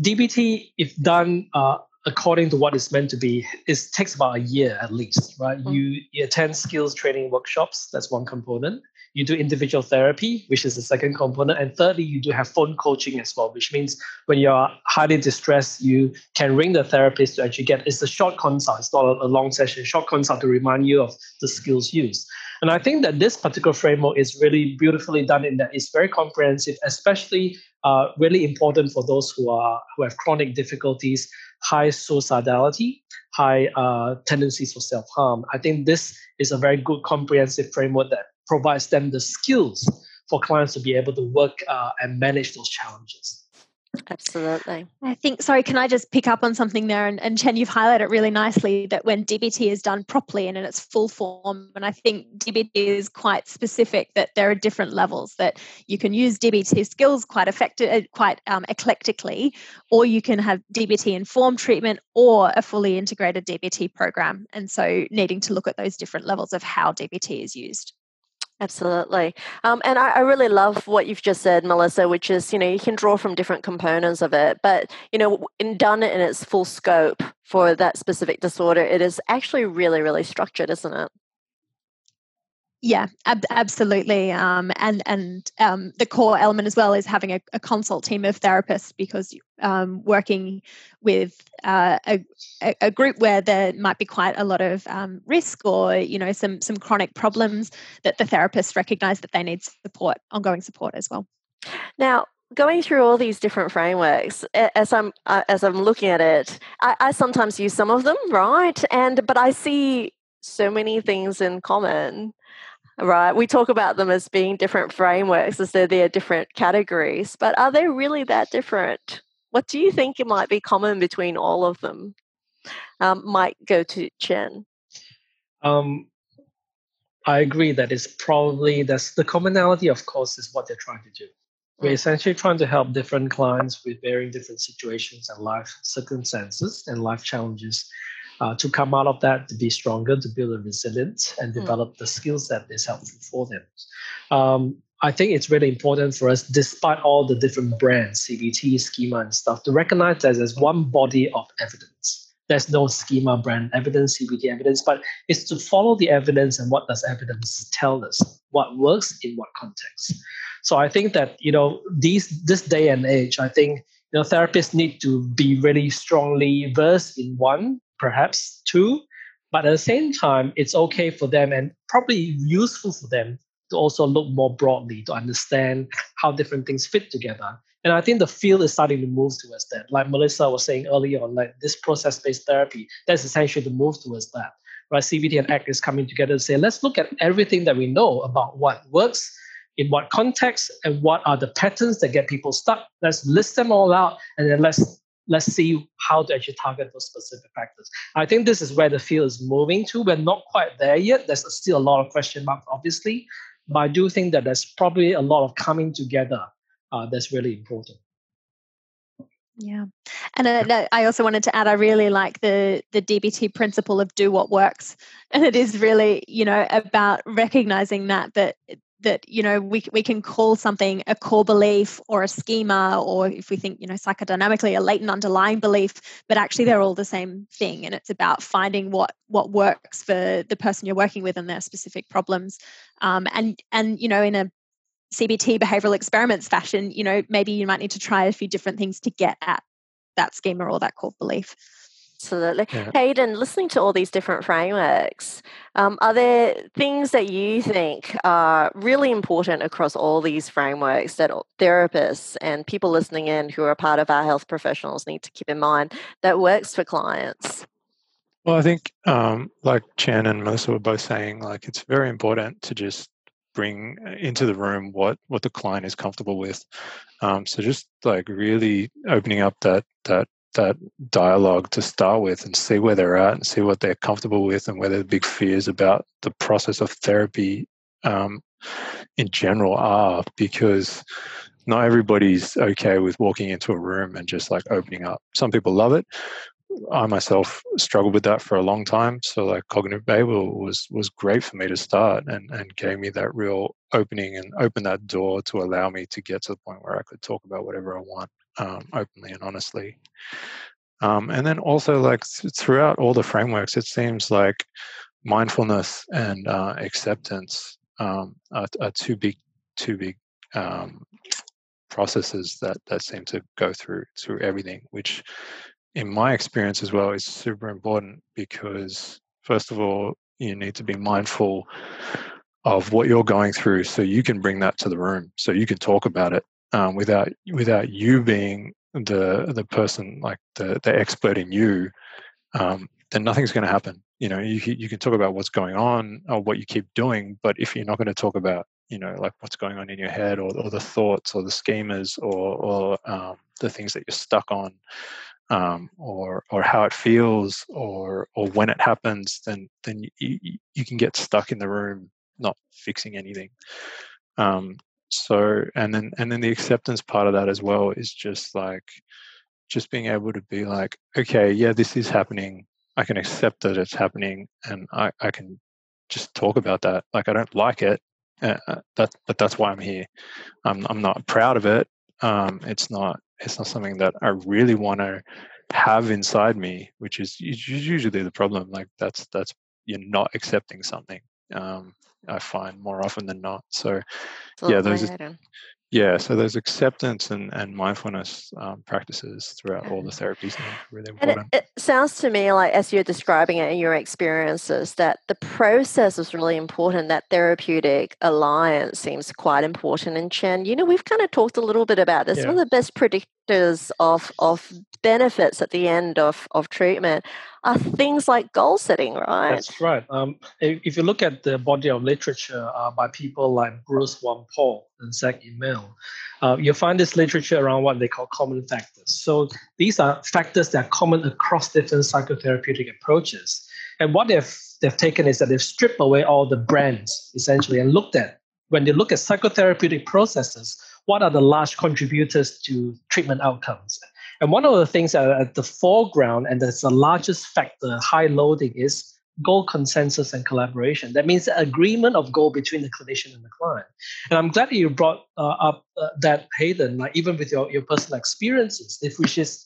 DBT, if done uh, according to what it's meant to be, it takes about a year at least, right? Mm. You, you attend skills training workshops, that's one component you do individual therapy, which is the second component. And thirdly, you do have phone coaching as well, which means when you're highly distressed, you can ring the therapist to actually get it's a short consult, it's not a long session, short consult to remind you of the skills used. And I think that this particular framework is really beautifully done in that it's very comprehensive, especially uh, really important for those who are who have chronic difficulties, high suicidality, high uh, tendencies for self harm. I think this is a very good comprehensive framework that provides them the skills for clients to be able to work uh, and manage those challenges. Absolutely. I think, sorry, can I just pick up on something there? And, and Chien, you've highlighted really nicely that when DBT is done properly and in its full form, and I think DBT is quite specific that there are different levels that you can use DBT skills quite effective, uh, quite um, eclectically, or you can have DBT informed treatment or a fully integrated DBT program. And so needing to look at those different levels of how DBT is used. Absolutely. Um, and I, I, really love what you've just said, Melissa, which is, you know, you can draw from different components of it, but, you know, in done in its full scope for that specific disorder, it is actually really, really structured, isn't it? Yeah, ab- absolutely. Um, and and um, the core element as well is having a, a consult team of therapists because um, working with uh, a, a group where there might be quite a lot of um, risk or you know some some chronic problems that the therapists recognise that they need support, ongoing support as well. Now, going through all these different frameworks as i'm uh, as i'm looking at it I, I, sometimes use some of them right and but i see so many things in common right? We talk about them as being different frameworks, as though they're different categories, but are they really that different? What do you think it might be common between all of them? Um, might go to Chien. Um, I agree that it's probably that's the commonality, of course, is what they're trying to do. We're mm. essentially trying to help different clients with varying different situations and life circumstances and life challenges uh, to come out of that to be stronger, to build a resilience and mm. develop mm. the skills that is helpful for them. Um, I think it's really important for us, despite all the different brands, CBT, schema, and stuff, to recognize that there's one body of evidence. There's no schema, brand evidence, CBT evidence, but it's to follow the evidence and what does evidence tell us, what works in what context. So I think that you know these this day and age, I think you know therapists need to be really strongly versed in one perhaps two. But at the same time, it's okay for them and probably useful for them to also look more broadly to understand how different things fit together. And I think the field is starting to move towards that. Like Melissa was saying earlier on, like this process-based therapy, that's essentially the move towards that. Right? CBT and ACT is coming together to say, let's look at everything that we know about what works, in what context, and what are the patterns that get people stuck. Let's list them all out, and then let's let's see how to actually target those specific factors. I think this is where the field is moving to. We're not quite there yet. There's still a lot of question marks, obviously, but I do think that there's probably a lot of coming together uh, that's really important. Yeah, and uh, I also wanted to add, I really like the the DBT principle of do what works, [laughs] and it is really, you know, about recognizing that that that you know we, we can call something a core belief or a schema or if we think you know psychodynamically a latent underlying belief but actually they're all the same thing and it's about finding what what works for the person you're working with and their specific problems. Um, and and you know in a cbt behavioral experiments fashion you know maybe you might need to try a few different things to get at that schema or that core belief Absolutely. Yeah. Hayden, listening to all these different frameworks, um, are there things that you think are really important across all these frameworks that therapists and people listening in who are part of our health professionals need to keep in mind that works for clients? Well, I think, um, like Chien and Melissa were both saying, like it's very important to just bring uh, into the room what what the client is comfortable with. Um, so just like really opening up that that that dialogue to start with and see where they're at and see what they're comfortable with and where their big fears about the process of therapy um, in general are because not everybody's okay with walking into a room and just like opening up. Some people love it. I myself struggled with that for a long time so like cognitive behavior was was great for me to start and and gave me that real opening and open that door to allow me to get to the point where i could talk about whatever i want um, openly and honestly. Um, and then also, like throughout all the frameworks, it seems like mindfulness and uh, acceptance um, are, are, two big, two big um, processes that that seem to go through through everything. Which, in my experience as well, is super important because first of all, you need to be mindful of what you're going through so you can bring that to the room so you can talk about it um, without without you being the the person like the the expert in you, um, then nothing's going to happen. You know, you you can talk about what's going on or what you keep doing, but if you're not going to talk about you know like what's going on in your head or, or the thoughts or the schemas or or um, the things that you're stuck on um, or or how it feels or or when it happens then then you, you can get stuck in the room not fixing anything um, so and then and then the acceptance part of that as well is just like just being able to be like okay yeah this is happening. I can accept that it's happening and i, I can just talk about that. Like i don't like it uh, uh that but that's why i'm here. I'm, I'm not proud of it. Um, it's not it's not something that i really want to have inside me which is usually the problem. Like that's that's you're not accepting something. Um, I find more often than not. So, yeah, those are, Yeah, so there's acceptance and, and mindfulness um, practices throughout all the therapies. Really important. And it, it, sounds to me like, as you're describing it in your experiences, that the process is really important. That therapeutic alliance seems quite important. And Chien, you know, we've kind of talked a little bit about this. Yeah. One of the best predictors of of benefits at the end of, of treatment are things like goal setting, right? That's right. Um, if, if, you look at the body of literature uh, by people like Bruce Van Paul and Zac Imel, uh, you'll find this literature around what they call common factors. So these are factors that are common across different psychotherapeutic approaches. And what they've, they've taken is that they've stripped away all the brands, essentially, and looked at, when they look at psychotherapeutic processes, what are the large contributors to treatment outcomes? And one of the things that are at the foreground and that's the largest factor, high loading, is goal consensus and collaboration. That means agreement of goal between the clinician and the client. And I'm glad you brought uh, up uh, that, Hayden, like even with your, your personal experiences, if which is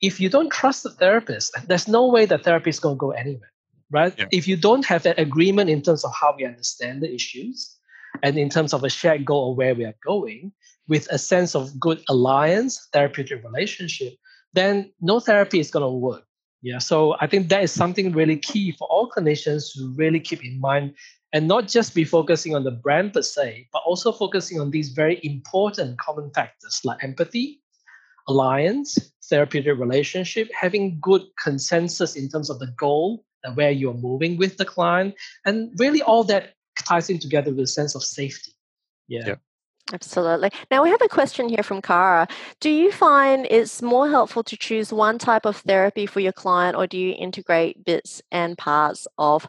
if you don't trust the therapist, there's no way the therapy is going to go anywhere, right? Yeah. If you don't have that agreement in terms of how we understand the issues and in terms of a shared goal of where we are going, with a sense of good alliance, therapeutic relationship, then no therapy is going to work. Yeah, so I think that is something really key for all clinicians to really keep in mind and not just be focusing on the brand per se, but also focusing on these very important common factors like empathy, alliance, therapeutic relationship, having good consensus in terms of the goal and where you're moving with the client, and really all that ties in together with a sense of safety. Yeah. Yep. Absolutely. Now, we have a question here from Kara. Do you find it's more helpful to choose one type of therapy for your client, or do you integrate bits and parts of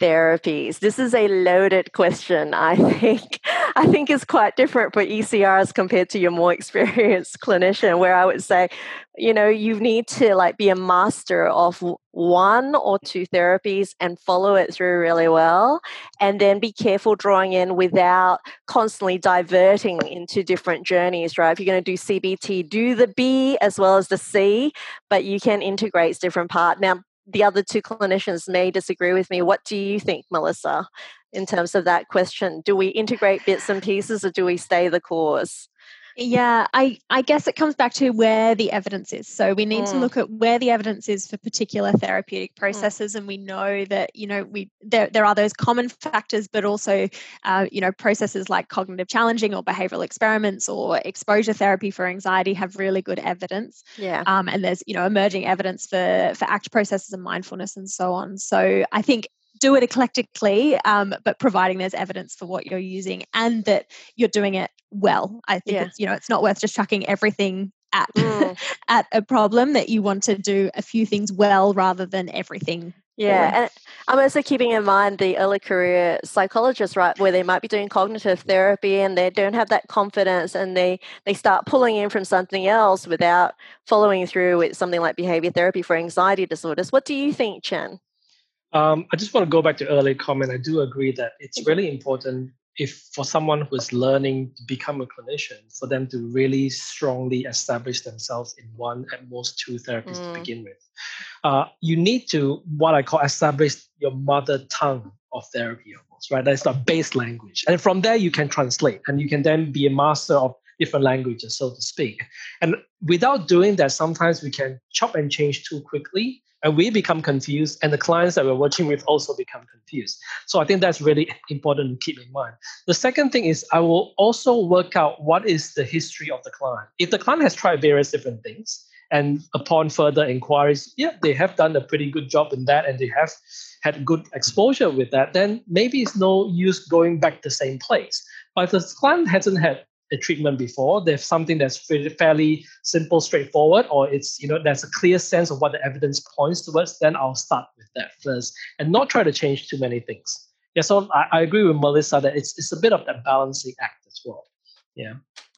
therapies? This is a loaded question, I [laughs] think. [laughs] I think is quite different for ECRs compared to your more [laughs] experienced clinician, where I would say, you know you need to like be a master of one or two therapies and follow it through really well and then be careful drawing in without constantly diverting into different journeys right? If you're going to do cbt do the b as well as the c but you can integrate different part. Now the other two clinicians may disagree with me. What do you think melissa in terms of that question do we integrate bits and pieces or do we stay the course yeah, I, I guess it comes back to where the evidence is. So we need mm. to look at where the evidence is for particular therapeutic mm. processes, mm. and we know that you know we there there are those common factors, but also uh, you know processes like cognitive challenging or behavioral experiments or exposure therapy for anxiety have really good evidence. Yeah, um, and there's you know emerging evidence for for ACT processes and mindfulness and so on. So I think do it eclectically, um, but providing there's evidence for what you're using and that you're doing it well. I think yeah. it's you know it's not worth just chucking everything at [laughs] mm. at a problem that you want to do a few things well rather than everything. Yeah, and I'm also keeping in mind the early career psychologists, right, where they might be doing cognitive therapy and they don't have that confidence and they they start pulling in from something else without following through with something like behavior therapy for anxiety disorders. What do you think, Chien? Um, I just want to go back to earlier comment. I do agree that it's really important if for someone who is learning to become a clinician, for them to really strongly establish themselves in one at most two therapies mm. to begin with. Uh, you need to what I call establish your mother tongue of therapy almost, right? That's the base language. And from there you can translate and you can then be a master of different languages, so to speak. And without doing that, sometimes we can chop and change too quickly and we become confused and the clients that we're working with also become confused. So i think that's really important to keep in mind. The second thing is i will also work out what is the history of the client. If the client has tried various different things and upon further inquiries yeah they have done a pretty good job in that and they have had good exposure with that then maybe it's no use going back to the same place. But if the client hasn't had the treatment before. There's something that's fairly simple, straightforward, or it's you know there's a clear sense of what the evidence points towards. Then I'll start with that first, and not try to change too many things. Yeah, so I, I agree with Melissa that it's it's a bit of that balancing act as well. Yeah.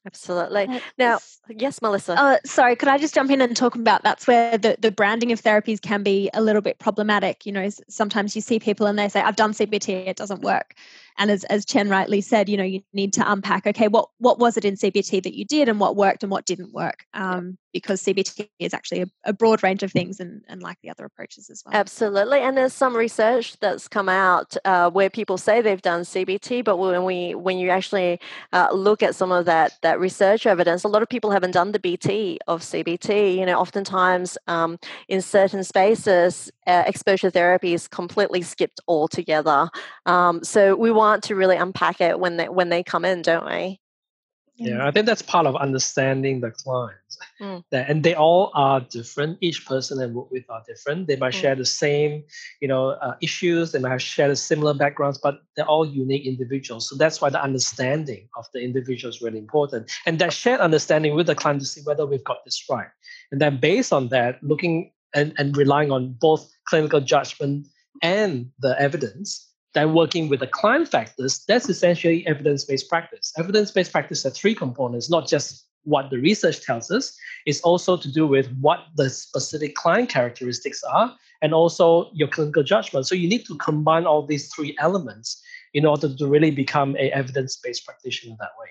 Absolutely. Uh, now, yes, Melissa. Uh, sorry, could I just jump in and talk about that's where the, the branding of therapies can be a little bit problematic. You know, sometimes you see people and they say, I've done CBT, it doesn't work. And as, as Chien rightly said, you know, you need to unpack, okay, what, what was it in CBT that you did and what worked and what didn't work? Um, because CBT is actually a, a, broad range of things and, and like the other approaches as well. Absolutely. And there's some research that's come out uh, where people say they've done CBT, but when we when you actually uh, look at some of that that research evidence, a lot of people haven't done the BT of CBT. You know, oftentimes um, in certain spaces, uh, exposure therapy is completely skipped altogether. Um, so we want to really unpack it when they when they come in, don't we? Yeah, I think that's part of understanding the clients. Mm. That, and they all are different. Each person I work with are different. They might mm. share the same, you know, uh, issues. They might have shared similar backgrounds, but they're all unique individuals. So that's why the understanding of the individual is really important. And that shared understanding with the client to see whether we've got this right. And then based on that, looking and, and relying on both clinical judgment and the evidence, then working with the client factors, that's essentially evidence-based practice. Evidence-based practice has three components, not just what the research tells us, it's also to do with what the specific client characteristics are and also your clinical judgment. So you need to combine all these three elements in order to really become a evidence-based practitioner that way.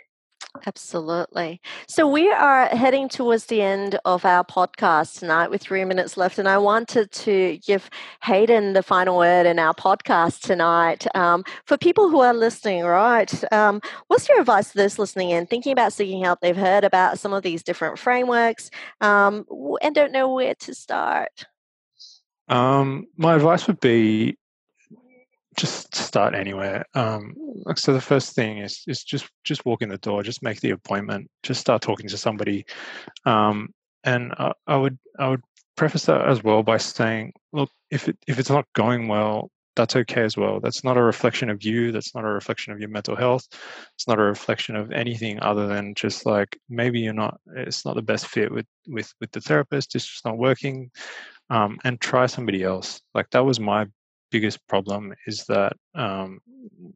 Absolutely. So we are heading towards the end of our podcast tonight with three minutes left, and I wanted to give Hayden the final word in our podcast tonight. Um, for people who are listening, right? Um, what's your advice to those listening in, thinking about seeking help? They've heard about some of these different frameworks um, and don't know where to start. Um, my advice would be just start anywhere. Um, so the first thing is is just just walk in the door, just make the appointment, just start talking to somebody, um, and I, I, would I would preface that as well by saying, look, if it, if it's not going well, that's okay as well. That's not a reflection of you. That's not a reflection of your mental health. It's not a reflection of anything other than just like maybe you're not. It's not the best fit with with with the therapist. It's just not working. Um, and try somebody else. Like that was my biggest problem is that um,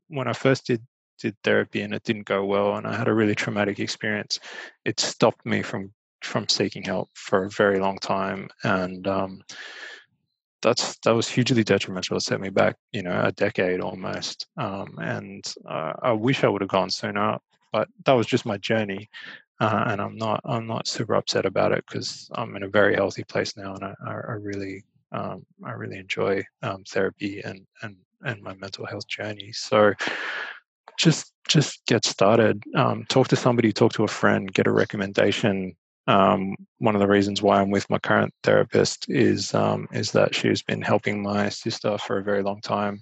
when I first did did therapy and it didn't go well, and I had a really traumatic experience, it stopped me from from seeking help for a very long time, and um, that's that was hugely detrimental. It set me back, you know, a decade almost. Um, and uh, I wish I would have gone sooner, but that was just my journey. Uh, and I'm not I'm not super upset about it because I'm in a very healthy place now, and I, I really um, I really enjoy um, therapy and and and my mental health journey. So just just get started. Um, talk to somebody. Talk to a friend. Get a recommendation. Um, one of the reasons why I'm with my current therapist is um, is that she's been helping my sister for a very long time,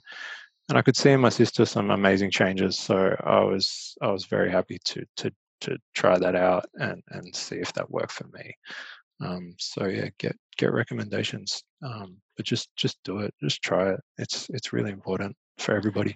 and I could see in my sister some amazing changes. So I was I was very happy to to to try that out and and see if that worked for me. Um, so yeah, get get recommendations, um, but just just do it. Just try it. It's it's really important for everybody.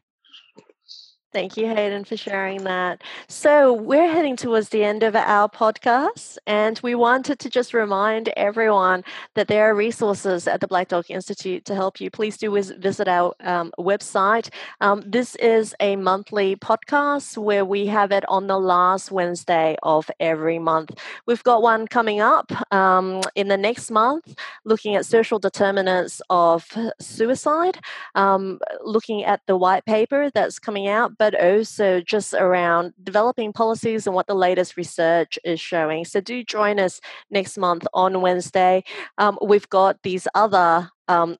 Thank you, Hayden, for sharing that. So, we're heading towards the end of our podcast, and we wanted to just remind everyone that there are resources at the Black Dog Institute to help you. Please do visit our um, website. Um, this is a monthly podcast where we have it on the last Wednesday of every month. We've got one coming up um, in the next month looking at social determinants of suicide, um, looking at the white paper that's coming out but also just around developing policies and what the latest research is showing. So do join us next month on Wednesday. Um, we've got these other um,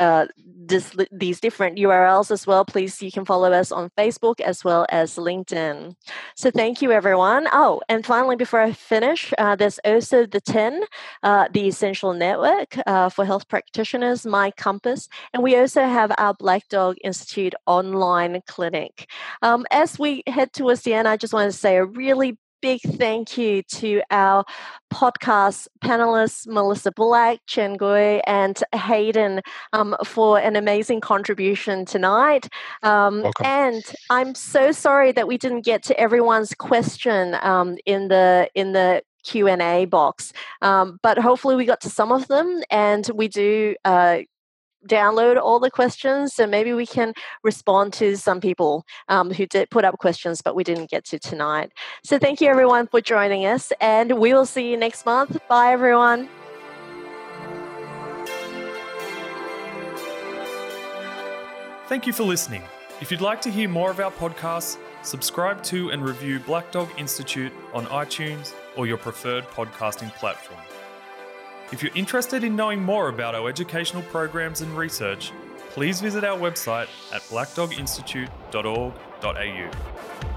uh, this, these different URLs as well, please you can follow us on Facebook as well as LinkedIn. So thank you, everyone. Oh, and finally, before I finish, uh, there's also the 10, uh, the Essential Network uh, for Health Practitioners, My Compass, and we also have our Black Dog Institute online clinic. Um, as we head towards the end, I just want to say a really big thank you to our podcast panelists, Melissa Black, Chien Gooi, and Hayden um, for an amazing contribution tonight. Um, and I'm so sorry that we didn't get to everyone's question um, in the in the Q and A box, um, but hopefully we got to some of them, and we do uh, download all the questions so maybe we can respond to some people um, who did put up questions but we didn't get to tonight. So thank you everyone for joining us and we will see you next month. Bye everyone. Thank you for listening. If you'd like to hear more of our podcasts subscribe to and review black dog institute on itunes or your preferred podcasting platform If you're interested in knowing more about our educational programs and research, please visit our website at blackdoginstitute.org.au.